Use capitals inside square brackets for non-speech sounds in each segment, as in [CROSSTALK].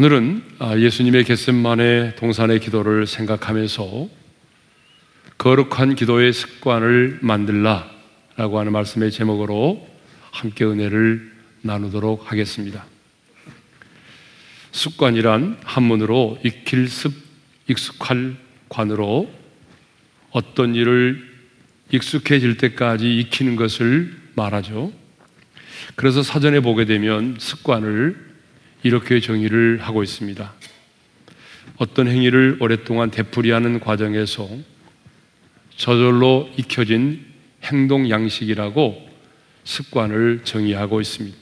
오늘은 아, 예수님의 겟셋만의 동산의 기도를 생각하면서 거룩한 기도의 습관을 만들라 라고 하는 말씀의 제목으로 함께 은혜를 나누도록 하겠습니다. 습관이란 한문으로 익힐 습, 익숙할 관으로 어떤 일을 익숙해질 때까지 익히는 것을 말하죠. 그래서 사전에 보게 되면 습관을 이렇게 정의를 하고 있습니다. 어떤 행위를 오랫동안 되풀이하는 과정에서 저절로 익혀진 행동 양식이라고 습관을 정의하고 있습니다.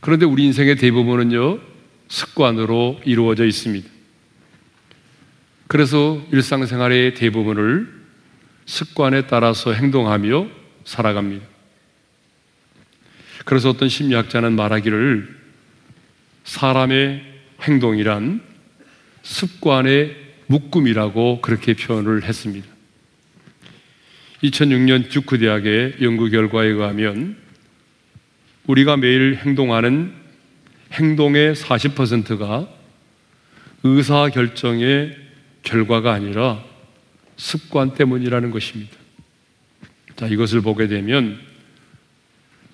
그런데 우리 인생의 대부분은요, 습관으로 이루어져 있습니다. 그래서 일상생활의 대부분을 습관에 따라서 행동하며 살아갑니다. 그래서 어떤 심리학자는 말하기를 사람의 행동이란 습관의 묶음이라고 그렇게 표현을 했습니다. 2006년 듀크 대학의 연구 결과에 의하면 우리가 매일 행동하는 행동의 40%가 의사 결정의 결과가 아니라 습관 때문이라는 것입니다. 자, 이것을 보게 되면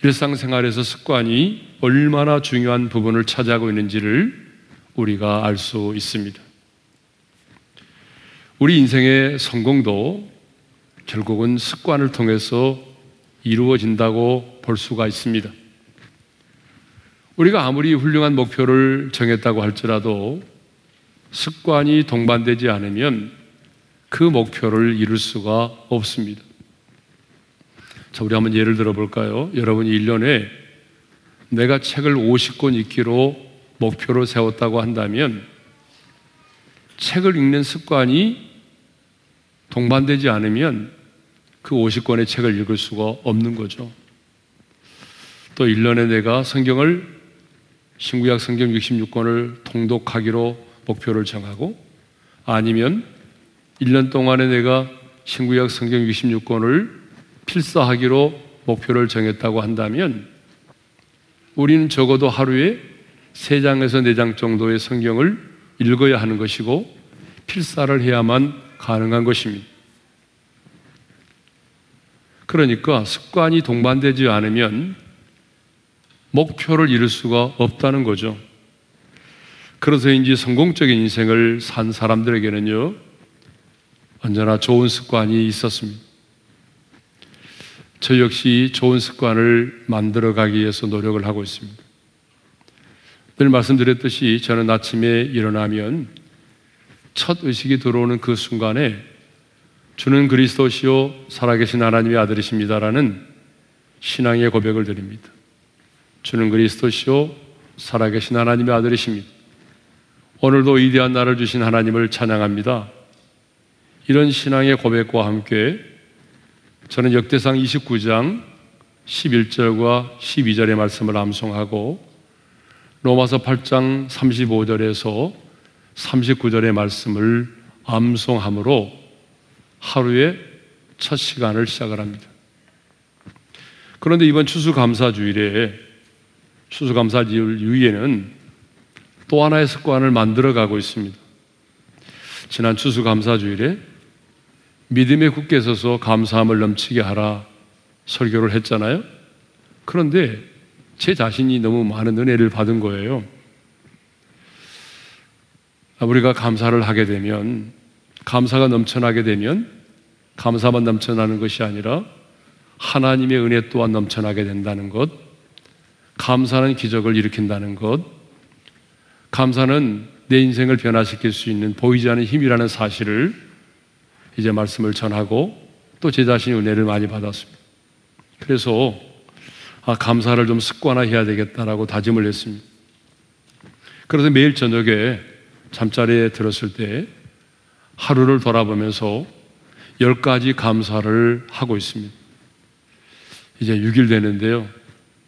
일상생활에서 습관이 얼마나 중요한 부분을 차지하고 있는지를 우리가 알 수 있습니다. 우리 인생의 성공도 결국은 습관을 통해서 이루어진다고 볼 수가 있습니다. 우리가 아무리 훌륭한 목표를 정했다고 할지라도 습관이 동반되지 않으면 그 목표를 이룰 수가 없습니다. 자, 우리 한번 예를 들어 볼까요? 여러분이 1년에 내가 책을 50권 읽기로 목표로 세웠다고 한다면 책을 읽는 습관이 동반되지 않으면 그 50권의 책을 읽을 수가 없는 거죠. 또 1년에 내가 성경을 신구약 성경 66권을 통독하기로 목표를 정하고 아니면 1년 동안에 내가 신구약 성경 66권을 필사하기로 목표를 정했다고 한다면 우리는 적어도 하루에 세 장에서 네장 정도의 성경을 읽어야 하는 것이고 필사를 해야만 가능한 것입니다. 그러니까 습관이 동반되지 않으면 목표를 이룰 수가 없다는 거죠. 그래서인지 성공적인 인생을 산 사람들에게는요, 언제나 좋은 습관이 있었습니다. 저 역시 좋은 습관을 만들어 가기 위해서 노력을 하고 있습니다. 늘 말씀드렸듯이 저는 아침에 일어나면 첫 의식이 들어오는 그 순간에 주는 그리스도시요 살아계신 하나님의 아들이십니다라는 신앙의 고백을 드립니다. 주는 그리스도시요 살아계신 하나님의 아들이십니다. 오늘도 위대한 나를 주신 하나님을 찬양합니다. 이런 신앙의 고백과 함께 저는 역대상 29장 11절과 12절의 말씀을 암송하고 로마서 8장 35절에서 39절의 말씀을 암송함으로 하루의 첫 시간을 시작을 합니다. 그런데 이번 추수감사주일에 추수감사주일 이후에는 또 하나의 습관을 만들어 가고 있습니다. 지난 추수감사주일에 믿음에 굳게 서서 감사함을 넘치게 하라 설교를 했잖아요. 그런데 제 자신이 너무 많은 은혜를 받은 거예요. 우리가 감사를 하게 되면, 감사가 넘쳐나게 되면, 감사만 넘쳐나는 것이 아니라 하나님의 은혜 또한 넘쳐나게 된다는 것, 감사는 기적을 일으킨다는 것, 감사는 내 인생을 변화시킬 수 있는 보이지 않는 힘이라는 사실을 이제 말씀을 전하고 또 제 자신이 은혜를 많이 받았습니다. 그래서 아, 감사를 좀 습관화해야 되겠다라고 다짐을 했습니다. 그래서 매일 저녁에 잠자리에 들었을 때 하루를 돌아보면서 열 가지 감사를 하고 있습니다. 이제 6일 되는데요.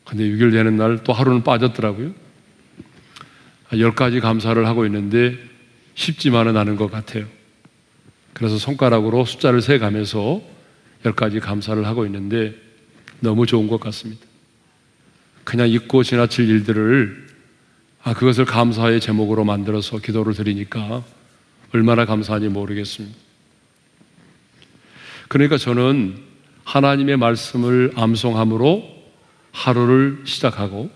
근데 6일 되는 날 또 하루는 빠졌더라고요. 아, 열 가지 감사를 하고 있는데 쉽지만은 않은 것 같아요. 그래서 손가락으로 숫자를 세 가면서 열 가지 감사를 하고 있는데 너무 좋은 것 같습니다. 그냥 잊고 지나칠 일들을 아, 그것을 감사의 제목으로 만들어서 기도를 드리니까 얼마나 감사한지 모르겠습니다. 그러니까 저는 하나님의 말씀을 암송함으로 하루를 시작하고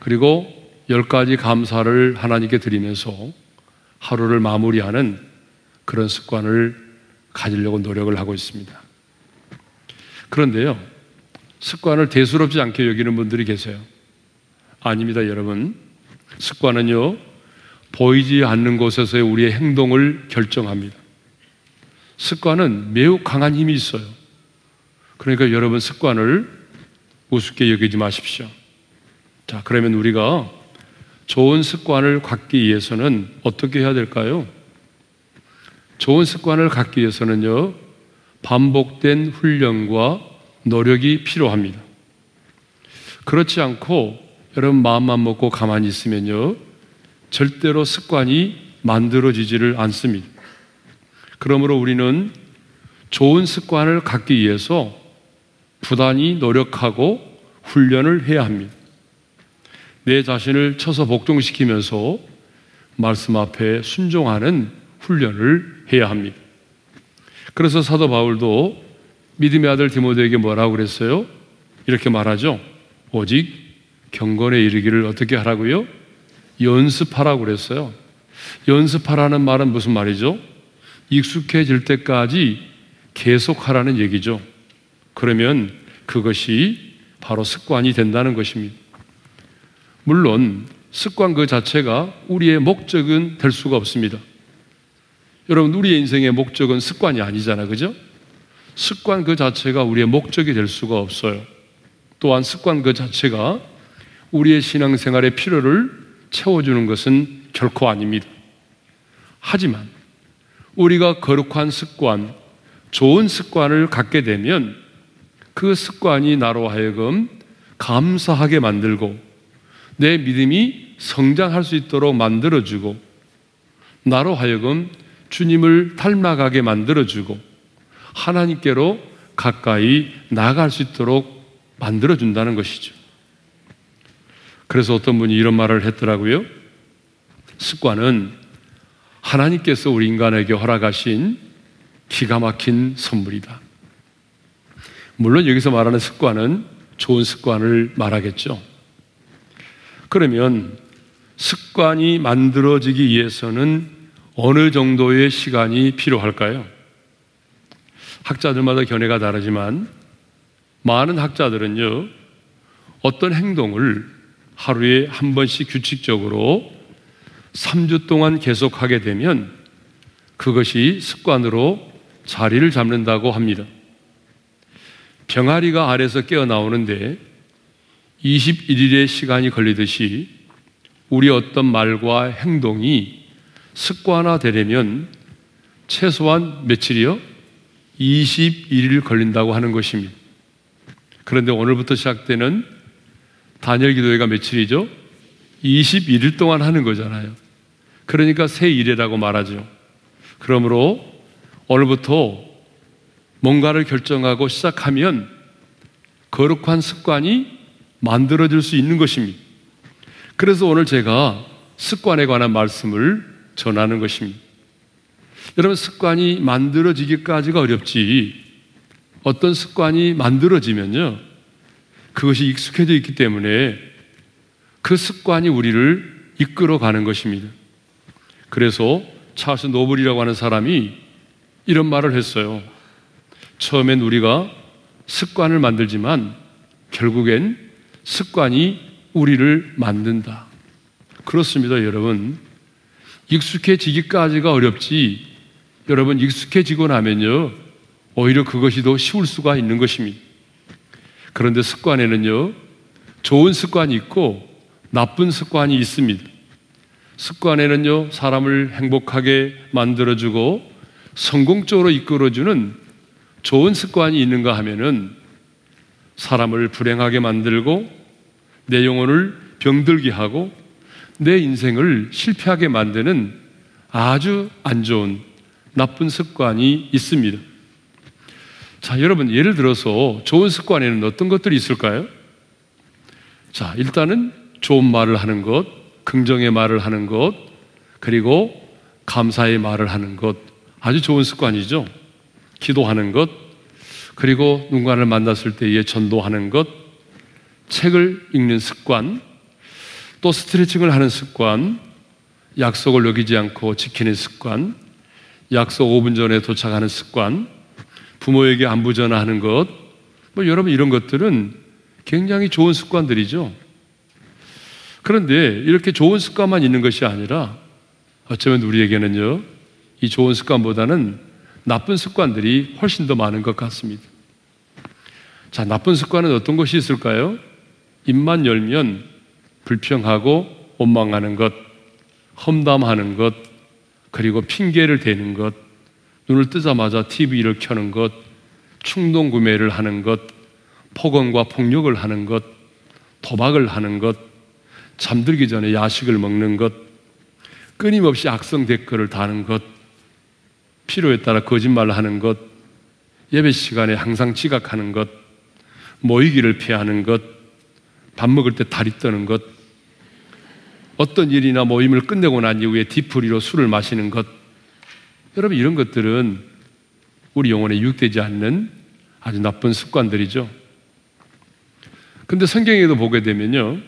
그리고 열 가지 감사를 하나님께 드리면서 하루를 마무리하는 그런 습관을 가지려고 노력을 하고 있습니다. 그런데요, 습관을 대수롭지 않게 여기는 분들이 계세요. 아닙니다, 여러분. 습관은요, 보이지 않는 곳에서의 우리의 행동을 결정합니다. 습관은 매우 강한 힘이 있어요. 그러니까 여러분 습관을 우습게 여기지 마십시오. 자, 그러면 우리가 좋은 습관을 갖기 위해서는 어떻게 해야 될까요? 좋은 습관을 갖기 위해서는요, 반복된 훈련과 노력이 필요합니다. 그렇지 않고 여러분 마음만 먹고 가만히 있으면요, 절대로 습관이 만들어지지를 않습니다. 그러므로 우리는 좋은 습관을 갖기 위해서 부단히 노력하고 훈련을 해야 합니다. 내 자신을 쳐서 복종시키면서 말씀 앞에 순종하는 훈련을 해야 합니다. 그래서 사도 바울도 믿음의 아들 디모데에게 뭐라고 그랬어요? 이렇게 말하죠. 오직 경건에 이르기를 어떻게 하라고요? 연습하라고 그랬어요. 연습하라는 말은 무슨 말이죠? 익숙해질 때까지 계속하라는 얘기죠. 그러면 그것이 바로 습관이 된다는 것입니다. 물론 습관 그 자체가 우리의 목적은 될 수가 없습니다. 여러분, 우리의 인생의 목적은 습관이 아니잖아, 그죠? 습관 그 자체가 우리의 목적이 될 수가 없어요. 또한 습관 그 자체가 우리의 신앙생활의 필요를 채워주는 것은 결코 아닙니다. 하지만 우리가 거룩한 습관, 좋은 습관을 갖게 되면 그 습관이 나로 하여금 감사하게 만들고 내 믿음이 성장할 수 있도록 만들어주고 나로 하여금 주님을 닮아가게 만들어주고 하나님께로 가까이 나아갈 수 있도록 만들어준다는 것이죠. 그래서 어떤 분이 이런 말을 했더라고요. 습관은 하나님께서 우리 인간에게 허락하신 기가 막힌 선물이다. 물론 여기서 말하는 습관은 좋은 습관을 말하겠죠. 그러면 습관이 만들어지기 위해서는 어느 정도의 시간이 필요할까요? 학자들마다 견해가 다르지만 많은 학자들은요, 어떤 행동을 하루에 한 번씩 규칙적으로 3주 동안 계속하게 되면 그것이 습관으로 자리를 잡는다고 합니다. 병아리가 알에서 깨어나오는데 21일의 시간이 걸리듯이 우리 어떤 말과 행동이 습관화되려면 최소한 며칠이요? 21일 걸린다고 하는 것입니다. 그런데 오늘부터 시작되는 단열 기도회가 며칠이죠? 21일 동안 하는 거잖아요. 그러니까 새 일이라고 말하죠. 그러므로 오늘부터 뭔가를 결정하고 시작하면 거룩한 습관이 만들어질 수 있는 것입니다. 그래서 오늘 제가 습관에 관한 말씀을 전하는 것입니다. 여러분, 습관이 만들어지기까지가 어렵지, 어떤 습관이 만들어지면요, 그것이 익숙해져 있기 때문에 그 습관이 우리를 이끌어 가는 것입니다. 그래서 찰스 노블이라고 하는 사람이 이런 말을 했어요. 처음엔 우리가 습관을 만들지만 결국엔 습관이 우리를 만든다. 그렇습니다, 여러분. 익숙해지기까지가 어렵지, 여러분, 익숙해지고 나면요, 오히려 그것이 더 쉬울 수가 있는 것입니다. 그런데 습관에는요, 좋은 습관이 있고 나쁜 습관이 있습니다. 습관에는요, 사람을 행복하게 만들어주고 성공적으로 이끌어주는 좋은 습관이 있는가 하면은 사람을 불행하게 만들고 내 영혼을 병들게 하고 내 인생을 실패하게 만드는 아주 안 좋은 나쁜 습관이 있습니다. 자, 여러분, 예를 들어서 좋은 습관에는 어떤 것들이 있을까요? 자, 일단은 좋은 말을 하는 것, 긍정의 말을 하는 것, 그리고 감사의 말을 하는 것, 아주 좋은 습관이죠. 기도하는 것, 그리고 누군가를 만났을 때에 전도하는 것, 책을 읽는 습관, 또 스트레칭을 하는 습관, 약속을 어기지 않고 지키는 습관, 약속 5분 전에 도착하는 습관, 부모에게 안부 전화하는 것, 뭐 여러분 이런 것들은 굉장히 좋은 습관들이죠. 그런데 이렇게 좋은 습관만 있는 것이 아니라 어쩌면 우리에게는요, 이 좋은 습관보다는 나쁜 습관들이 훨씬 더 많은 것 같습니다. 자, 나쁜 습관은 어떤 것이 있을까요? 입만 열면 불평하고 원망하는 것, 험담하는 것, 그리고 핑계를 대는 것, 눈을 뜨자마자 TV를 켜는 것, 충동 구매를 하는 것, 폭언과 폭력을 하는 것, 도박을 하는 것, 잠들기 전에 야식을 먹는 것, 끊임없이 악성 댓글을 다는 것, 필요에 따라 거짓말을 하는 것, 예배 시간에 항상 지각하는 것, 모이기를 피하는 것, 밥 먹을 때 다리 떠는 것, 어떤 일이나 모임을 끝내고 난 이후에 뒤풀이로 술을 마시는 것, 여러분 이런 것들은 우리 영혼에 유익되지 않는 아주 나쁜 습관들이죠. 근데 성경에도 보게 되면요.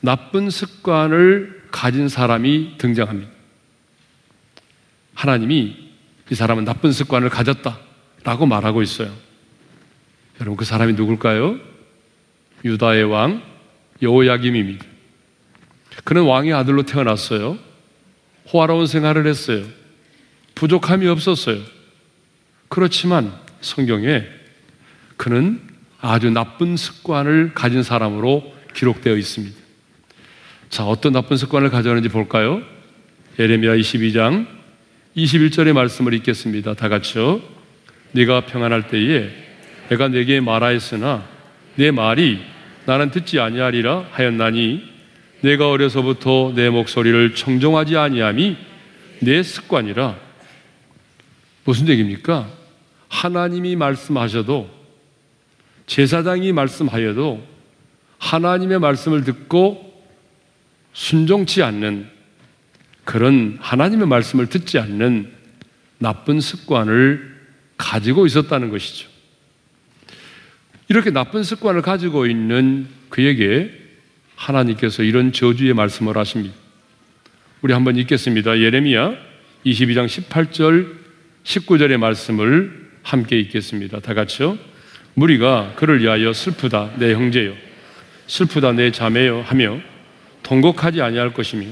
나쁜 습관을 가진 사람이 등장합니다. 하나님이 이 사람은 나쁜 습관을 가졌다 라고 말하고 있어요. 여러분 그 사람이 누굴까요? 유다의 왕 여호야김입니다. 그는 왕의 아들로 태어났어요. 호화로운 생활을 했어요. 부족함이 없었어요. 그렇지만 성경에 그는 아주 나쁜 습관을 가진 사람으로 기록되어 있습니다. 자, 어떤 나쁜 습관을 가졌는지 볼까요? 예레미야 22장 21절의 말씀을 읽겠습니다. 다 같이요. 네가 평안할 때에 내가 네게 말하였으나 내 말이 나는 듣지 아니하리라 하였나니 내가 어려서부터 내 목소리를 청정하지 아니함이 내 습관이라 무슨 얘기입니까? 하나님이 말씀하셔도 제사장이 말씀하여도 하나님의 말씀을 듣고 순종치 않는 그런 하나님의 말씀을 듣지 않는 나쁜 습관을 가지고 있었다는 것이죠. 이렇게 나쁜 습관을 가지고 있는 그에게 하나님께서 이런 저주의 말씀을 하십니다. 우리 한번 읽겠습니다. 예레미야 22장 18절 19절의 말씀을 함께 읽겠습니다. 다 같이요. 무리가 그를 위하여 슬프다 내 형제여 슬프다 내 자매여 하며 통곡하지 아니할 것이며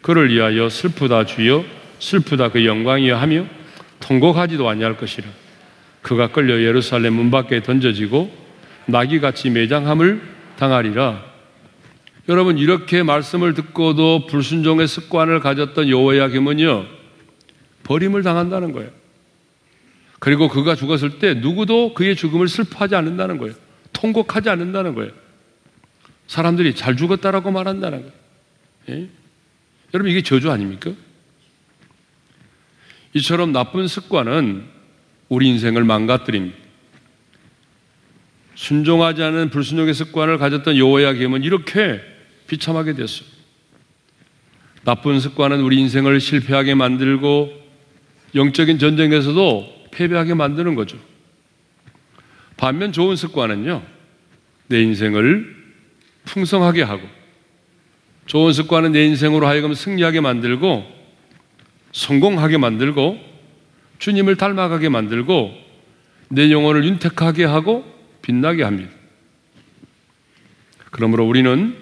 그를 위하여 슬프다 주여 슬프다 그 영광이여 하며 통곡하지도 아니할 것이라 그가 끌려 예루살렘 문 밖에 던져지고 나귀같이 매장함을 당하리라 여러분 이렇게 말씀을 듣고도 불순종의 습관을 가졌던 여호야김은요 버림을 당한다는 거예요. 그리고 그가 죽었을 때 누구도 그의 죽음을 슬퍼하지 않는다는 거예요. 통곡하지 않는다는 거예요. 사람들이 잘 죽었다라고 말한다는 거예요. 예? 여러분 이게 저주 아닙니까? 이처럼 나쁜 습관은 우리 인생을 망가뜨립니다. 순종하지 않은 불순종의 습관을 가졌던 여호야김은 이렇게 비참하게 됐어요. 나쁜 습관은 우리 인생을 실패하게 만들고 영적인 전쟁에서도 패배하게 만드는 거죠. 반면 좋은 습관은요, 내 인생을 풍성하게 하고, 좋은 습관은 내 인생으로 하여금 승리하게 만들고, 성공하게 만들고, 주님을 닮아가게 만들고, 내 영혼을 윤택하게 하고, 빛나게 합니다. 그러므로 우리는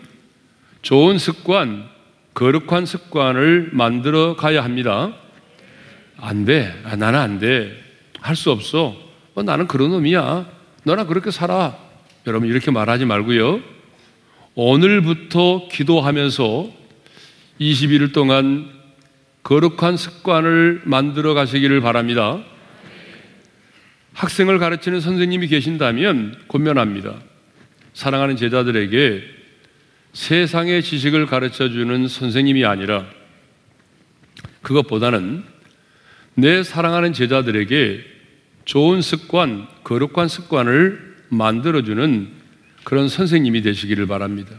좋은 습관, 거룩한 습관을 만들어 가야 합니다. 안 돼. 아, 나는 안 돼. 할 수 없어. 어, 나는 그런 놈이야. 너나 그렇게 살아. 여러분, 이렇게 말하지 말고요. 오늘부터 기도하면서 21일 동안 거룩한 습관을 만들어 가시기를 바랍니다. 학생을 가르치는 선생님이 계신다면 권면합니다. 사랑하는 제자들에게 세상의 지식을 가르쳐 주는 선생님이 아니라 그것보다는 내 사랑하는 제자들에게 좋은 습관, 거룩한 습관을 만들어주는 그런 선생님이 되시기를 바랍니다.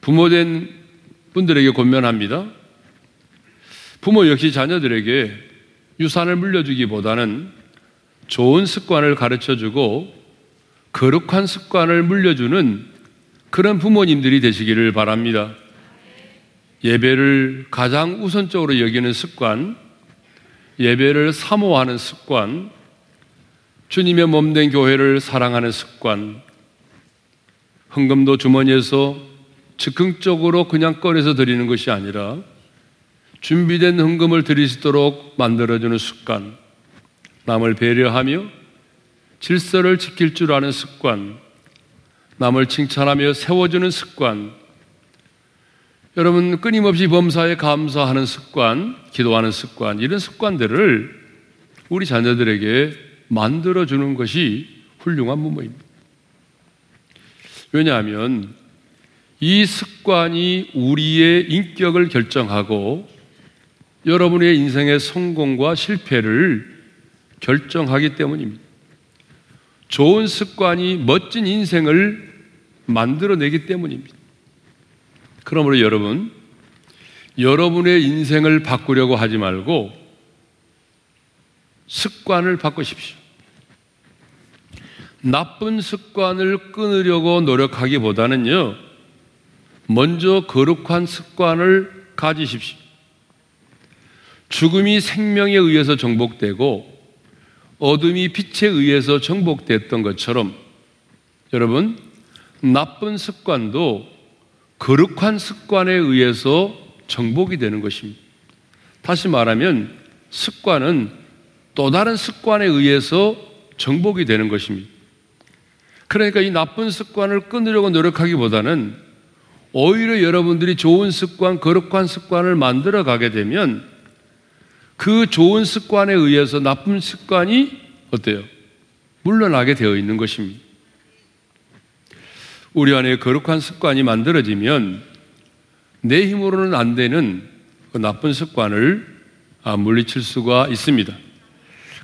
부모된 분들에게 권면합니다. 부모 역시 자녀들에게 유산을 물려주기보다는 좋은 습관을 가르쳐 주고 거룩한 습관을 물려주는 그런 부모님들이 되시기를 바랍니다. 예배를 가장 우선적으로 여기는 습관, 예배를 사모하는 습관, 주님의 몸된 교회를 사랑하는 습관, 헌금도 주머니에서 즉흥적으로 그냥 꺼내서 드리는 것이 아니라 준비된 헌금을 드릴 수 있도록 만들어주는 습관, 남을 배려하며 질서를 지킬 줄 아는 습관, 남을 칭찬하며 세워주는 습관, 여러분 끊임없이 범사에 감사하는 습관, 기도하는 습관, 이런 습관들을 우리 자녀들에게 만들어주는 것이 훌륭한 부모입니다. 왜냐하면 이 습관이 우리의 인격을 결정하고 여러분의 인생의 성공과 실패를 결정하기 때문입니다. 좋은 습관이 멋진 인생을 만들어내기 때문입니다. 그러므로 여러분, 여러분의 인생을 바꾸려고 하지 말고 습관을 바꾸십시오. 나쁜 습관을 끊으려고 노력하기보다는요, 먼저 거룩한 습관을 가지십시오. 죽음이 생명에 의해서 정복되고 어둠이 빛에 의해서 정복됐던 것처럼 여러분, 나쁜 습관도 거룩한 습관에 의해서 정복이 되는 것입니다. 다시 말하면 습관은 또 다른 습관에 의해서 정복이 되는 것입니다. 그러니까 이 나쁜 습관을 끊으려고 노력하기보다는 오히려 여러분들이 좋은 습관, 거룩한 습관을 만들어 가게 되면 그 좋은 습관에 의해서 나쁜 습관이 어때요? 물러나게 되어 있는 것입니다. 우리 안에 거룩한 습관이 만들어지면 내 힘으로는 안 되는 그 나쁜 습관을 아, 물리칠 수가 있습니다.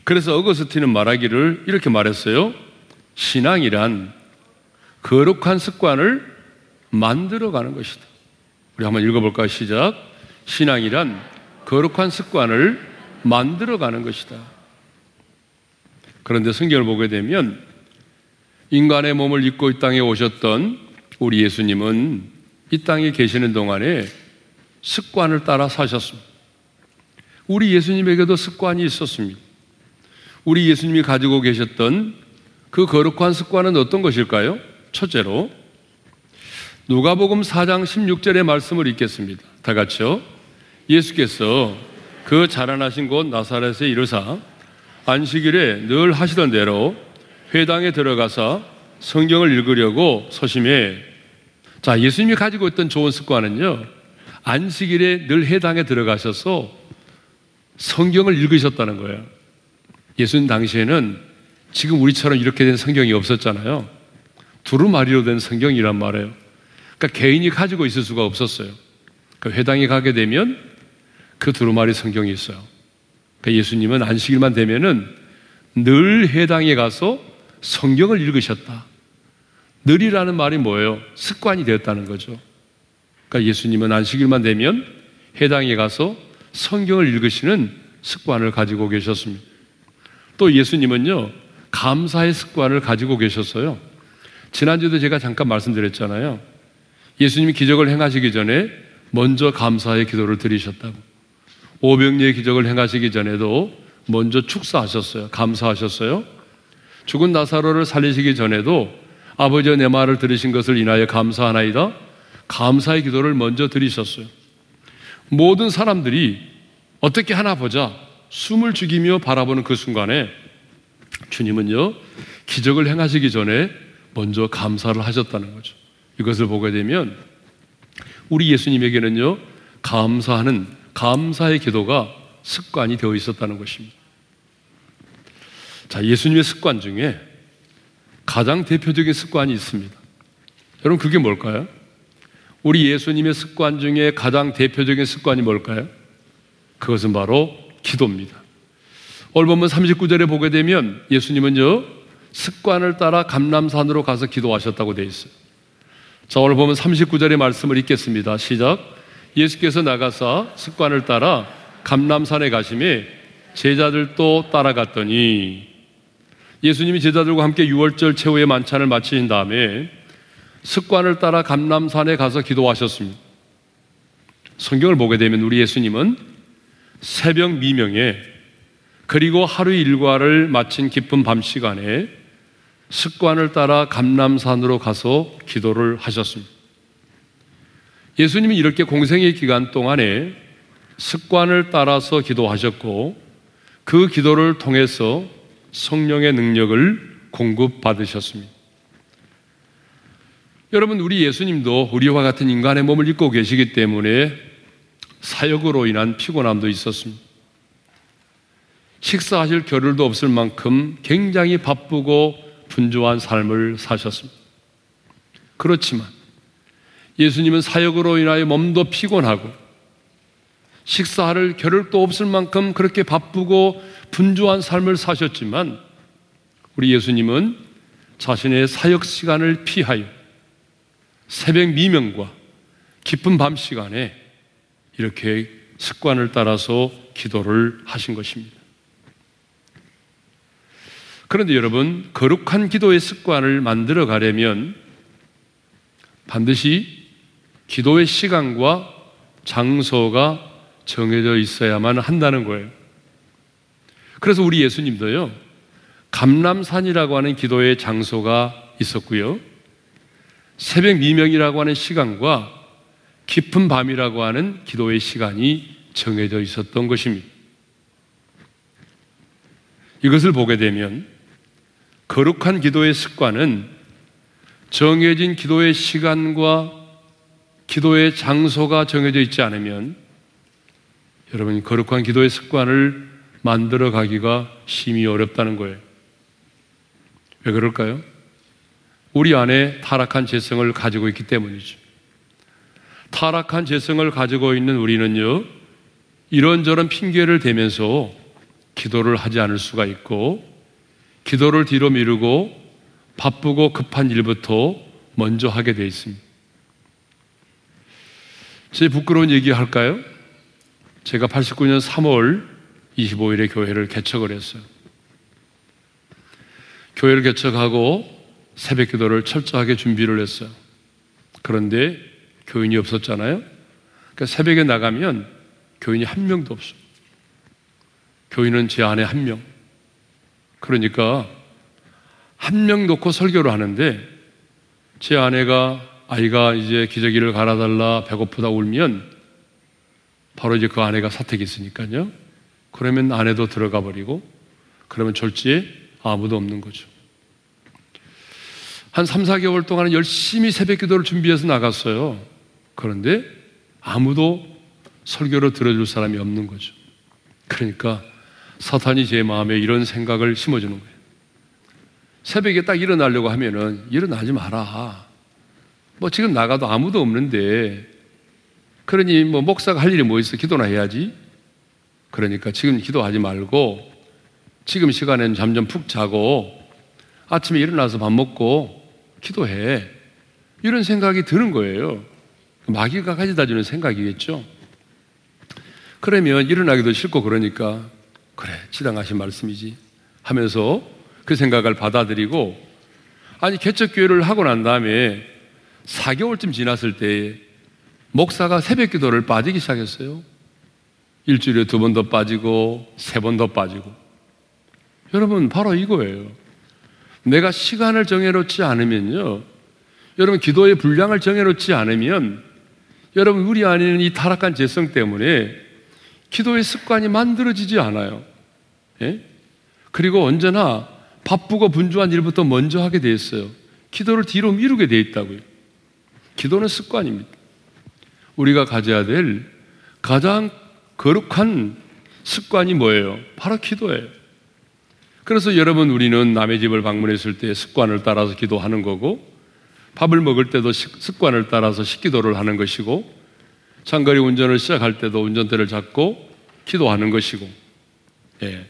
그래서 어거스틴은 말하기를 이렇게 말했어요. 신앙이란 거룩한 습관을 만들어가는 것이다. 우리 한번 읽어볼까요? 시작. 신앙이란 거룩한 습관을 만들어가는 것이다. 그런데 성경을 보게 되면 인간의 몸을 입고 이 땅에 오셨던 우리 예수님은 이 땅에 계시는 동안에 습관을 따라 사셨습니다. 우리 예수님에게도 습관이 있었습니다. 우리 예수님이 가지고 계셨던 그 거룩한 습관은 어떤 것일까요? 첫째로 누가복음 4장 16절의 말씀을 읽겠습니다. 다 같이요. 예수께서 그 자라나신 곳 나사렛에 이르사 안식일에 늘 하시던 대로 회당에 들어가서 성경을 읽으려고 서심해 자 예수님이 가지고 있던 좋은 습관은요 안식일에 늘 회당에 들어가셔서 성경을 읽으셨다는 거예요. 예수님 당시에는 지금 우리처럼 이렇게 된 성경이 없었잖아요. 두루마리로 된 성경이란 말이에요. 그러니까 개인이 가지고 있을 수가 없었어요. 그 회당에 가게 되면 그 두루마리 성경이 있어요. 그러니까 예수님은 안식일만 되면은 늘 해당에 가서 성경을 읽으셨다. 늘이라는 말이 뭐예요? 습관이 되었다는 거죠. 그러니까 예수님은 안식일만 되면 해당에 가서 성경을 읽으시는 습관을 가지고 계셨습니다. 또 예수님은요, 감사의 습관을 가지고 계셨어요. 지난주도 제가 잠깐 말씀드렸잖아요. 예수님이 기적을 행하시기 전에 먼저 감사의 기도를 드리셨다고. 오병리의 기적을 행하시기 전에도 먼저 축사하셨어요. 감사하셨어요. 죽은 나사로를 살리시기 전에도 아버지의 내 말을 들으신 것을 인하여 감사하나이다. 감사의 기도를 먼저 드리셨어요. 모든 사람들이 어떻게 하나 보자 숨을 죽이며 바라보는 그 순간에 주님은요 기적을 행하시기 전에 먼저 감사를 하셨다는 거죠. 이것을 보게 되면 우리 예수님에게는요 감사하는 감사의 기도가 습관이 되어 있었다는 것입니다. 자, 예수님의 습관 중에 가장 대표적인 습관이 있습니다. 여러분, 그게 뭘까요? 우리 예수님의 습관 중에 가장 대표적인 습관이 뭘까요? 그것은 바로 기도입니다. 오늘 보면 39절에 보게 되면 예수님은요, 습관을 따라 감남산으로 가서 기도하셨다고 되어 있어요. 자, 오늘 보면 39절의 말씀을 읽겠습니다. 시작. 예수께서 나가사 습관을 따라 감남산에 가심에 제자들도 따라갔더니 예수님이 제자들과 함께 6월절 최후의 만찬을 마치신 다음에 습관을 따라 감남산에 가서 기도하셨습니다. 성경을 보게 되면 우리 예수님은 새벽 미명에 그리고 하루 일과를 마친 깊은 밤 시간에 습관을 따라 감남산으로 가서 기도를 하셨습니다. 예수님이 이렇게 공생의 기간 동안에 습관을 따라서 기도하셨고 그 기도를 통해서 성령의 능력을 공급받으셨습니다. 여러분, 우리 예수님도 우리와 같은 인간의 몸을 입고 계시기 때문에 사역으로 인한 피곤함도 있었습니다. 식사하실 겨를도 없을 만큼 굉장히 바쁘고 분주한 삶을 사셨습니다. 그렇지만 예수님은 사역으로 인하여 몸도 피곤하고 식사할 겨를도 없을 만큼 그렇게 바쁘고 분주한 삶을 사셨지만 우리 예수님은 자신의 사역 시간을 피하여 새벽 미명과 깊은 밤 시간에 이렇게 습관을 따라서 기도를 하신 것입니다. 그런데 여러분, 거룩한 기도의 습관을 만들어 가려면 반드시 기도의 시간과 장소가 정해져 있어야만 한다는 거예요. 그래서 우리 예수님도요, 감람산이라고 하는 기도의 장소가 있었고요. 새벽 미명이라고 하는 시간과 깊은 밤이라고 하는 기도의 시간이 정해져 있었던 것입니다. 이것을 보게 되면 거룩한 기도의 습관은 정해진 기도의 시간과 기도의 장소가 정해져 있지 않으면 여러분 거룩한 기도의 습관을 만들어 가기가 심히 어렵다는 거예요. 왜 그럴까요? 우리 안에 타락한 재성을 가지고 있기 때문이죠. 타락한 재성을 가지고 있는 우리는요, 이런저런 핑계를 대면서 기도를 하지 않을 수가 있고, 기도를 뒤로 미루고 바쁘고 급한 일부터 먼저 하게 되어 있습니다. 제 부끄러운 얘기 할까요? 제가 89년 3월 25일에 교회를 개척을 했어요. 교회를 개척하고 새벽 기도를 철저하게 준비를 했어요. 그런데 교인이 없었잖아요. 그러니까 새벽에 나가면 교인이 한 명도 없어. 교인은 제 안에 한 명. 그러니까 한 명 놓고 설교를 하는데 제 아내가 아이가 이제 기저귀를 갈아달라 배고프다 울면 바로 이제 그 아내가 사택이 있으니까요. 그러면 아내도 들어가 버리고 그러면 졸지에 아무도 없는 거죠. 한 3, 4개월 동안 열심히 새벽 기도를 준비해서 나갔어요. 그런데 아무도 설교를 들어줄 사람이 없는 거죠. 그러니까 사탄이 제 마음에 이런 생각을 심어주는 거예요. 새벽에 딱 일어나려고 하면은 일어나지 마라. 뭐 지금 나가도 아무도 없는데 그러니 뭐 목사가 할 일이 뭐 있어? 기도나 해야지. 그러니까 지금 기도하지 말고 지금 시간에는 잠좀 푹 자고 아침에 일어나서 밥 먹고 기도해. 이런 생각이 드는 거예요. 마귀가 가져다 주는 생각이겠죠. 그러면 일어나기도 싫고 그러니까 그래, 지당하신 말씀이지 하면서 그 생각을 받아들이고 아니 개척교회를 하고 난 다음에 4개월쯤 지났을 때 목사가 새벽 기도를 빠지기 시작했어요. 일주일에 두 번 더 빠지고 세 번 더 빠지고 여러분 바로 이거예요. 내가 시간을 정해놓지 않으면요. 여러분 기도의 분량을 정해놓지 않으면 여러분 우리 안에는 이 타락한 재성 때문에 기도의 습관이 만들어지지 않아요. 예? 그리고 언제나 바쁘고 분주한 일부터 먼저 하게 돼 있어요. 기도를 뒤로 미루게 돼 있다고요. 기도는 습관입니다. 우리가 가져야 될 가장 거룩한 습관이 뭐예요? 바로 기도예요. 그래서 여러분 우리는 남의 집을 방문했을 때 습관을 따라서 기도하는 거고 밥을 먹을 때도 습관을 따라서 식기도를 하는 것이고 장거리 운전을 시작할 때도 운전대를 잡고 기도하는 것이고 예.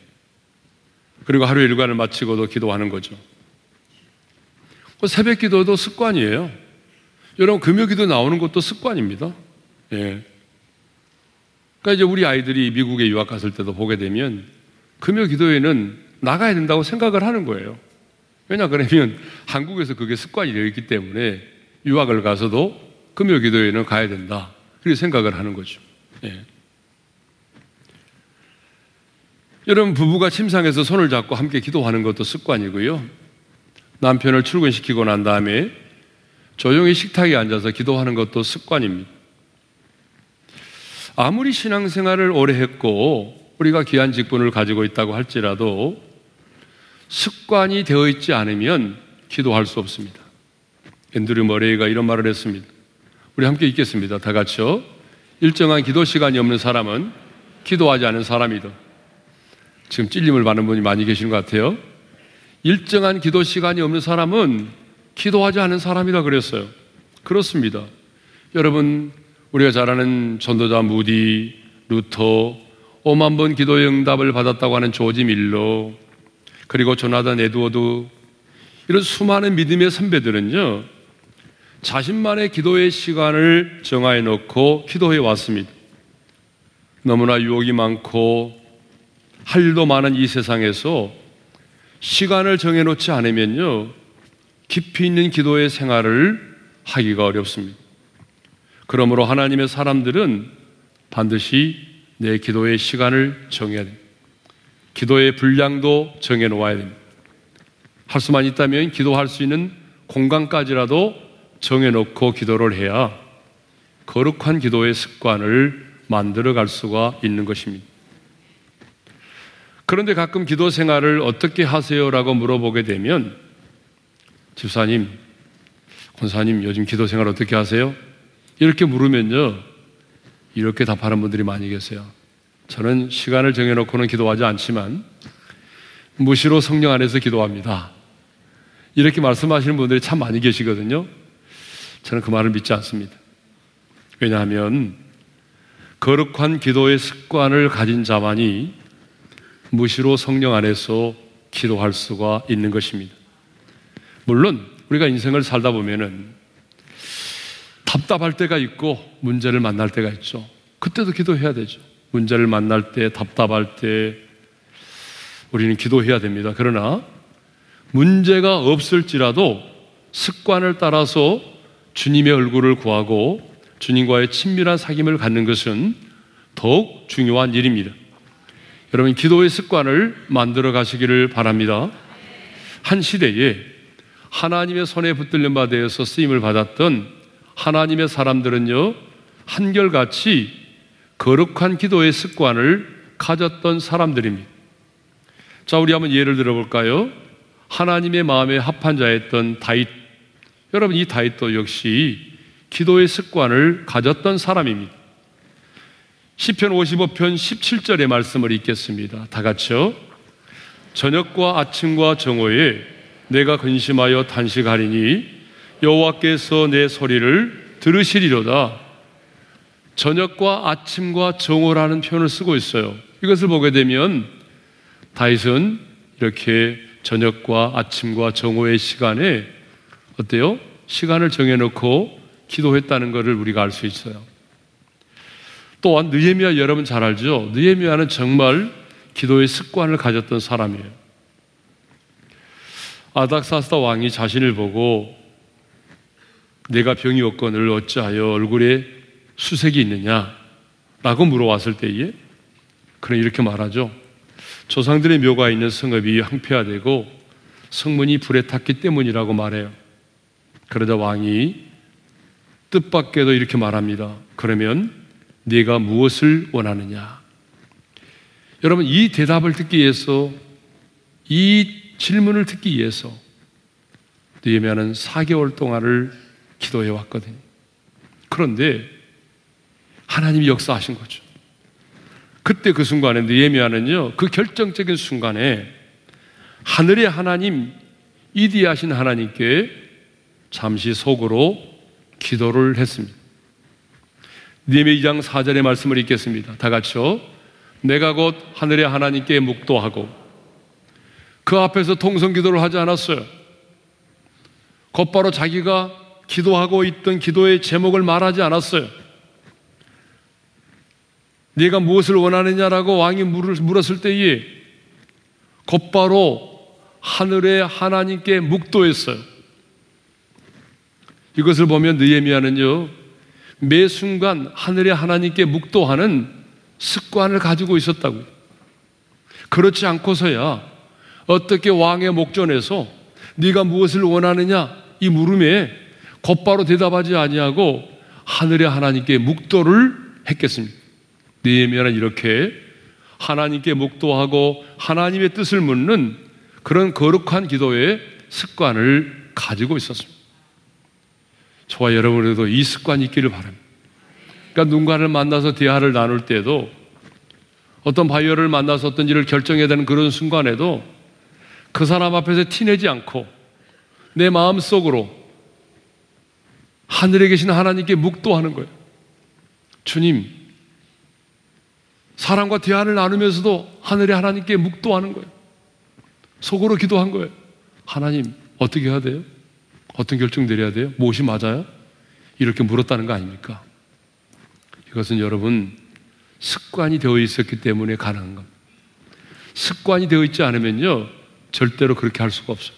그리고 하루 일과를 마치고도 기도하는 거죠. 그 새벽 기도도 습관이에요. 여러분 금요 기도 나오는 것도 습관입니다. 예. 그러니까 이제 우리 아이들이 미국에 유학 갔을 때도 보게 되면 금요 기도회는 나가야 된다고 생각을 하는 거예요. 왜냐 그러면 [LAUGHS] 한국에서 그게 습관이 되어 있기 때문에 유학을 가서도 금요 기도회는 가야 된다. 그렇게 생각을 하는 거죠. 예. 여러분 부부가 침상에서 손을 잡고 함께 기도하는 것도 습관이고요. 남편을 출근시키고 난 다음에 조용히 식탁에 앉아서 기도하는 것도 습관입니다. 아무리 신앙생활을 오래 했고 우리가 귀한 직분을 가지고 있다고 할지라도 습관이 되어 있지 않으면 기도할 수 없습니다. 앤드류 머레이가 이런 말을 했습니다. 우리 함께 읽겠습니다. 다 같이요. 일정한 기도 시간이 없는 사람은 기도하지 않은 사람이다. 지금 찔림을 받는 분이 많이 계신 것 같아요. 일정한 기도 시간이 없는 사람은 기도하지 않은 사람이다 그랬어요. 그렇습니다. 여러분, 우리가 잘 아는 전도자 무디, 루터, 5만 번 기도의 응답을 받았다고 하는 조지 밀러, 그리고 조나단 에드워드, 이런 수많은 믿음의 선배들은요, 자신만의 기도의 시간을 정해 놓고 기도해 왔습니다. 너무나 유혹이 많고 할 일도 많은 이 세상에서 시간을 정해놓지 않으면요, 깊이 있는 기도의 생활을 하기가 어렵습니다. 그러므로 하나님의 사람들은 반드시 내 기도의 시간을 정해야 됩니다. 기도의 분량도 정해 놓아야 됩니다. 할 수만 있다면 기도할 수 있는 공간까지라도 정해 놓고 기도를 해야 거룩한 기도의 습관을 만들어 갈 수가 있는 것입니다. 그런데 가끔 기도 생활을 어떻게 하세요라고 물어보게 되면 집사님, 권사님 요즘 기도 생활 어떻게 하세요? 이렇게 물으면요. 이렇게 답하는 분들이 많이 계세요. 저는 시간을 정해놓고는 기도하지 않지만 무시로 성령 안에서 기도합니다. 이렇게 말씀하시는 분들이 참 많이 계시거든요. 저는 그 말을 믿지 않습니다. 왜냐하면 거룩한 기도의 습관을 가진 자만이 무시로 성령 안에서 기도할 수가 있는 것입니다. 물론 우리가 인생을 살다 보면은 답답할 때가 있고 문제를 만날 때가 있죠. 그때도 기도해야 되죠. 문제를 만날 때, 답답할 때 우리는 기도해야 됩니다. 그러나 문제가 없을지라도 습관을 따라서 주님의 얼굴을 구하고 주님과의 친밀한 사귐을 갖는 것은 더욱 중요한 일입니다. 여러분, 기도의 습관을 만들어 가시기를 바랍니다. 한 시대에 하나님의 손에 붙들린 바 되어서 쓰임을 받았던 하나님의 사람들은요, 한결같이 거룩한 기도의 습관을 가졌던 사람들입니다. 자, 우리 한번 예를 들어볼까요? 하나님의 마음에 합한 자였던 다윗. 여러분, 이 다윗도 역시 기도의 습관을 가졌던 사람입니다. 시편 55편 17절의 말씀을 읽겠습니다. 다 같이요. 저녁과 아침과 정오에 내가 근심하여 단식하리니 여호와께서 내 소리를 들으시리로다. 저녁과 아침과 정오라는 표현을 쓰고 있어요. 이것을 보게 되면 다윗은 이렇게 저녁과 아침과 정오의 시간에 어때요? 시간을 정해놓고 기도했다는 것을 우리가 알 수 있어요. 또한 느헤미야 여러분 잘 알죠? 느헤미야는 정말 기도의 습관을 가졌던 사람이에요. 아닥사스다 왕이 자신을 보고 내가 병이 없거늘 어찌하여 얼굴에 수색이 있느냐? 라고 물어왔을 때에 그는 이렇게 말하죠. 조상들의 묘가 있는 성읍이 황폐화되고 성문이 불에 탔기 때문이라고 말해요. 그러자 왕이 뜻밖에도 이렇게 말합니다. 그러면 네가 무엇을 원하느냐? 여러분 이 대답을 듣기 위해서 이 질문을 듣기 위해서 느헤미야는 4개월 동안을 기도해 왔거든요. 그런데 하나님이 역사하신 거죠. 그때 그 순간에 느헤미야는요. 그 결정적인 순간에 하늘의 하나님 이디하신 하나님께 잠시 속으로 기도를 했습니다. 니에미 2장 4절의 말씀을 읽겠습니다. 다 같이요. 내가 곧 하늘의 하나님께 묵도하고 그 앞에서 통성 기도를 하지 않았어요. 곧바로 자기가 기도하고 있던 기도의 제목을 말하지 않았어요. 네가 무엇을 원하느냐라고 왕이 물었을 때에 곧바로 하늘의 하나님께 묵도했어요. 이것을 보면 느헤미야는요 매 순간 하늘의 하나님께 묵도하는 습관을 가지고 있었다고요. 그렇지 않고서야 어떻게 왕의 목전에서 네가 무엇을 원하느냐 이 물음에 곧바로 대답하지 아니하고 하늘의 하나님께 묵도를 했겠습니다. 느헤미야는 이렇게 하나님께 묵도하고 하나님의 뜻을 묻는 그런 거룩한 기도의 습관을 가지고 있었습니다. 저와 여러분에도 이 습관이 있기를 바랍니다. 그러니까 누군가를 만나서 대화를 나눌 때도 어떤 바이어를 만나서 어떤 일을 결정해야 되는 그런 순간에도 그 사람 앞에서 티내지 않고 내 마음 속으로 하늘에 계신 하나님께 묵도하는 거예요. 주님, 사람과 대화를 나누면서도 하늘의 하나님께 묵도하는 거예요. 속으로 기도한 거예요. 하나님, 어떻게 해야 돼요? 어떤 결정 내려야 돼요? 무엇이 맞아요? 이렇게 물었다는 거 아닙니까? 이것은 여러분 습관이 되어 있었기 때문에 가능한 겁니다. 습관이 되어 있지 않으면요 절대로 그렇게 할 수가 없어요.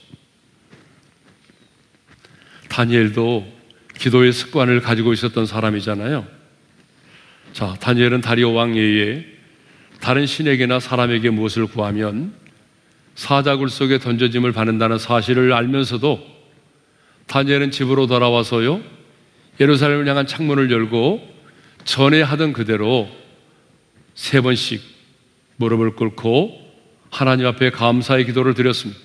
다니엘도 기도의 습관을 가지고 있었던 사람이잖아요. 자, 다니엘은 다리오 왕 예에 다른 신에게나 사람에게 무엇을 구하면 사자굴 속에 던져짐을 받는다는 사실을 알면서도 다니엘은 집으로 돌아와서요. 예루살렘을 향한 창문을 열고 전에 하던 그대로 세 번씩 무릎을 꿇고 하나님 앞에 감사의 기도를 드렸습니다.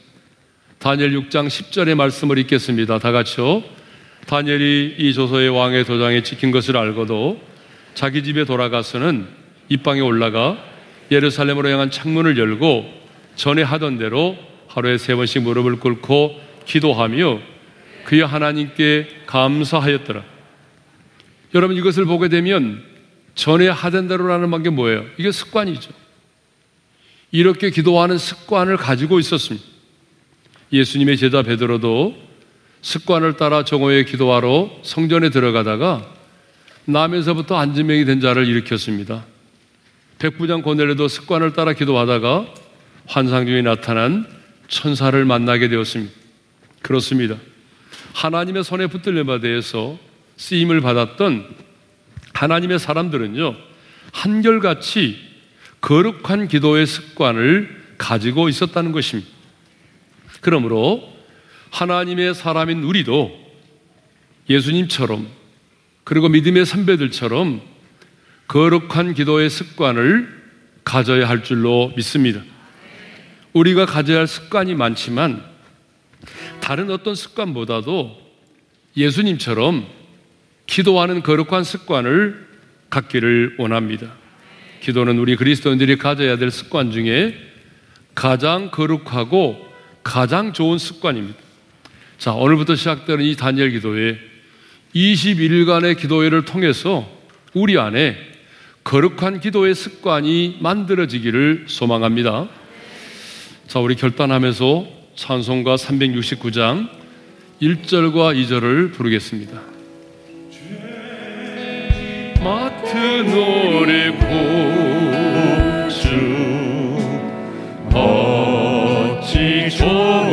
다니엘 6장 10절의 말씀을 읽겠습니다. 다 같이요. 다니엘이 이 조서의 왕의 도장에 찍힌 것을 알고도 자기 집에 돌아가서는 입방에 올라가 예루살렘으로 향한 창문을 열고 전에 하던 대로 하루에 세 번씩 무릎을 꿇고 기도하며 그의 하나님께 감사하였더라. 여러분 이것을 보게 되면 전에 하던 대로라는 게 뭐예요? 이게 습관이죠. 이렇게 기도하는 습관을 가지고 있었습니다. 예수님의 제자 베드로도 습관을 따라 정오에 기도하러 성전에 들어가다가 남에서부터 안진병이 된 자를 일으켰습니다. 백부장 고넬레도 습관을 따라 기도하다가 환상 중에 나타난 천사를 만나게 되었습니다. 그렇습니다. 하나님의 손에 붙들려 바대에서 쓰임을 받았던 하나님의 사람들은요, 한결같이 거룩한 기도의 습관을 가지고 있었다는 것입니다. 그러므로 하나님의 사람인 우리도 예수님처럼 그리고 믿음의 선배들처럼 거룩한 기도의 습관을 가져야 할 줄로 믿습니다. 우리가 가져야 할 습관이 많지만 다른 어떤 습관보다도 예수님처럼 기도하는 거룩한 습관을 갖기를 원합니다. 기도는 우리 그리스도인들이 가져야 될 습관 중에 가장 거룩하고 가장 좋은 습관입니다. 자, 오늘부터 시작되는 이 다니엘 기도회 21일간의 기도회를 통해서 우리 안에 거룩한 기도의 습관이 만들어지기를 소망합니다. 자, 우리 결단하면서 찬송가 369장 1절과 2절을 부르겠습니다. 마트 노래 곡주 어찌 좋은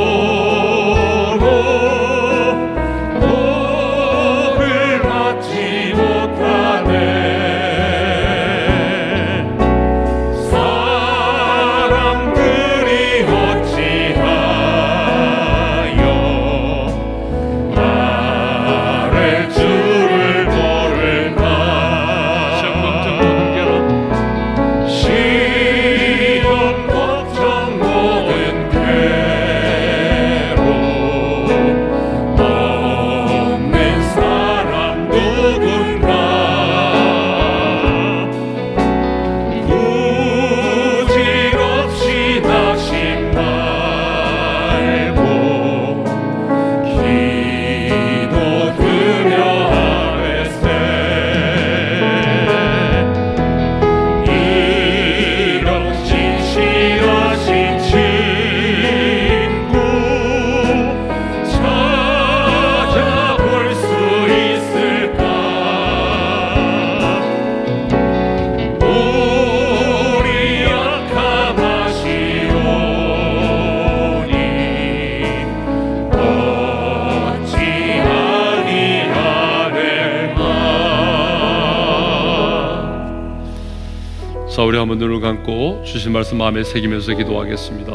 우리 한번 눈을 감고 주신 말씀 마음에 새기면서 기도하겠습니다.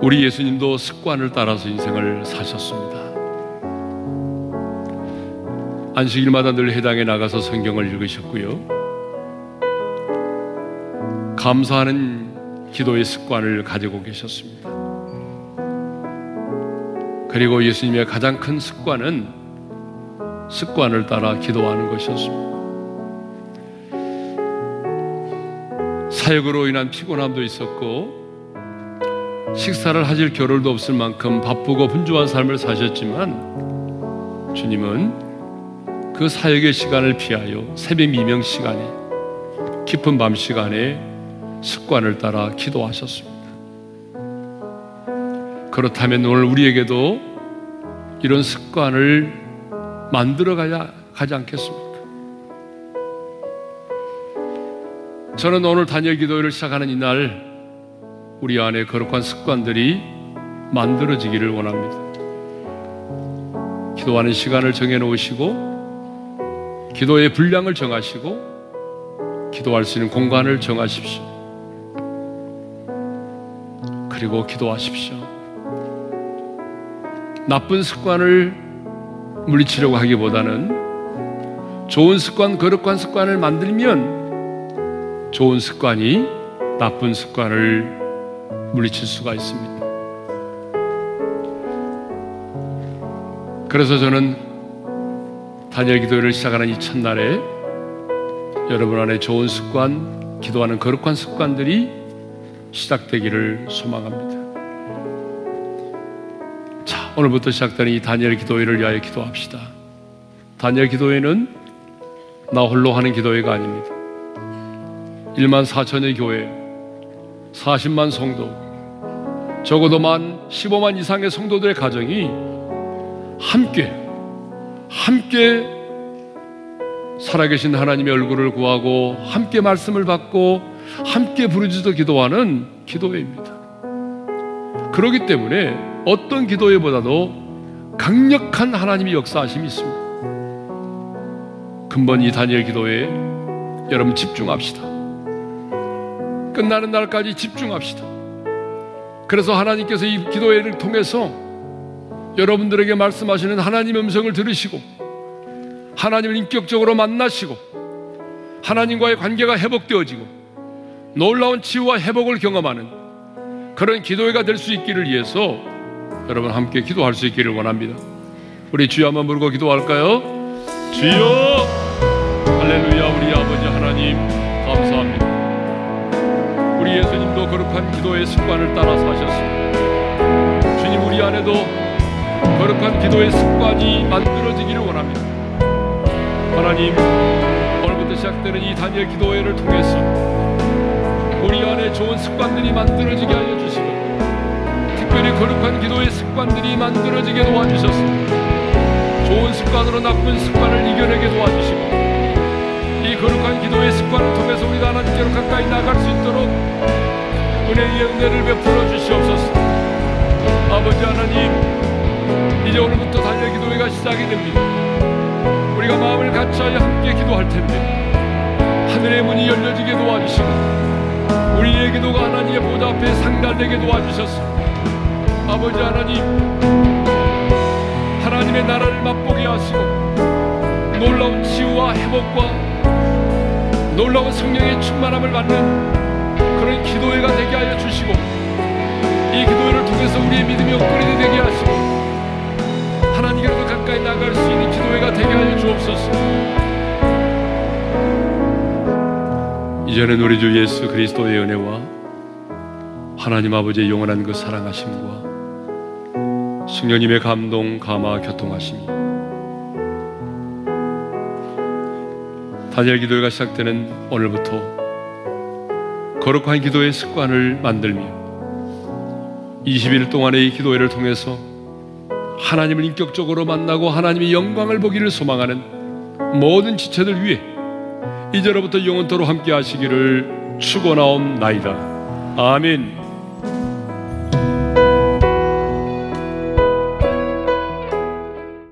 우리 예수님도 습관을 따라서 인생을 사셨습니다. 안식일마다 늘 해당에 나가서 성경을 읽으셨고요. 감사하는 기도의 습관을 가지고 계셨습니다. 그리고 예수님의 가장 큰 습관은 습관을 따라 기도하는 것이었습니다. 사역으로 인한 피곤함도 있었고 식사를 하실 겨를도 없을 만큼 바쁘고 분주한 삶을 사셨지만 주님은 그 사역의 시간을 피하여 새벽 미명 시간에 깊은 밤 시간에 습관을 따라 기도하셨습니다. 그렇다면 오늘 우리에게도 이런 습관을 만들어 가야 가지 않겠습니까? 저는 오늘 단열 기도를 시작하는 이날 우리 안에 거룩한 습관들이 만들어지기를 원합니다. 기도하는 시간을 정해 놓으시고 기도의 분량을 정하시고 기도할 수 있는 공간을 정하십시오. 그리고 기도하십시오. 나쁜 습관을 물리치려고 하기보다는 좋은 습관, 거룩한 습관을 만들면 좋은 습관이 나쁜 습관을 물리칠 수가 있습니다. 그래서 저는 단열 기도를 시작하는 이 첫날에 여러분 안에 좋은 습관, 기도하는 거룩한 습관들이 시작되기를 소망합니다. 자, 오늘부터 시작되는 이 단열 기도회를 위하여 기도합시다. 단열 기도회는 나 홀로 하는 기도회가 아닙니다. 1만 4천의 교회, 40만 성도, 적어도 만 15만 이상의 성도들의 가정이 함께, 함께 살아계신 하나님의 얼굴을 구하고 함께 말씀을 받고 함께 부르짖어 기도하는 기도회입니다. 그렇기 때문에 어떤 기도회보다도 강력한 하나님의 역사하심이 있습니다. 근본 이 다니엘 기도회에 여러분 집중합시다. 끝나는 날까지 집중합시다. 그래서 하나님께서 이 기도회를 통해서 여러분들에게 말씀하시는 하나님의 음성을 들으시고 하나님을 인격적으로 만나시고 하나님과의 관계가 회복되어지고 놀라운 치유와 회복을 경험하는 그런 기도회가 될 수 있기를 위해서 여러분 함께 기도할 수 있기를 원합니다. 우리 주여 한번 부르고 기도할까요? 주여 할렐루야 우리 아버지 하나님. 예수님도 거룩한 기도의 습관을 따라 사셨습니다. 주님 우리 안에도 거룩한 기도의 습관이 만들어지기를 원합니다. 하나님 오늘부터 시작되는 이 단일 기도회를 통해서 우리 안에 좋은 습관들이 만들어지게 하여 주시고 특별히 거룩한 기도의 습관들이 만들어지게 도와주셨습니다. 좋은 습관으로 나쁜 습관을 이겨내게 도와주시고 이 거룩한 기도의 습관을 통해서 우리가 하나님께로 가까이 나갈 수 있도록 은혜의 은혜를 베풀어 주시옵소서. 아버지 하나님 이제 오늘부터 달려 기도회가 시작이 됩니다. 우리가 마음을 같이하여 함께 기도할 텐데 하늘의 문이 열려지게 도와주시고 우리의 기도가 하나님의 보좌 앞에 상달되게 도와주셨소 아버지 하나님 하나님의 나라를 맛보게 하시고 놀라운 치유와 회복과 놀라운 성령의 충만함을 받는 그런 기도회가 되게 하여 주시고 이 기도회를 통해서 우리의 믿음이 업그레이드 되게 하시고 하나님께로 가까이 나갈 수 있는 기도회가 되게 하여 주옵소서. 이제는 우리 주 예수 그리스도의 은혜와 하나님 아버지의 영원한 그 사랑하심과 승려님의 감동, 감화, 교통하심이 단열 기도회가 시작되는 오늘부터 거룩한 기도의 습관을 만들며 20일 동안의 이 기도회를 통해서 하나님을 인격적으로 만나고 하나님의 영광을 보기를 소망하는 모든 지체들 위해 이제로부터 영원토로 함께 하시기를 축원하옵나이다. 아멘.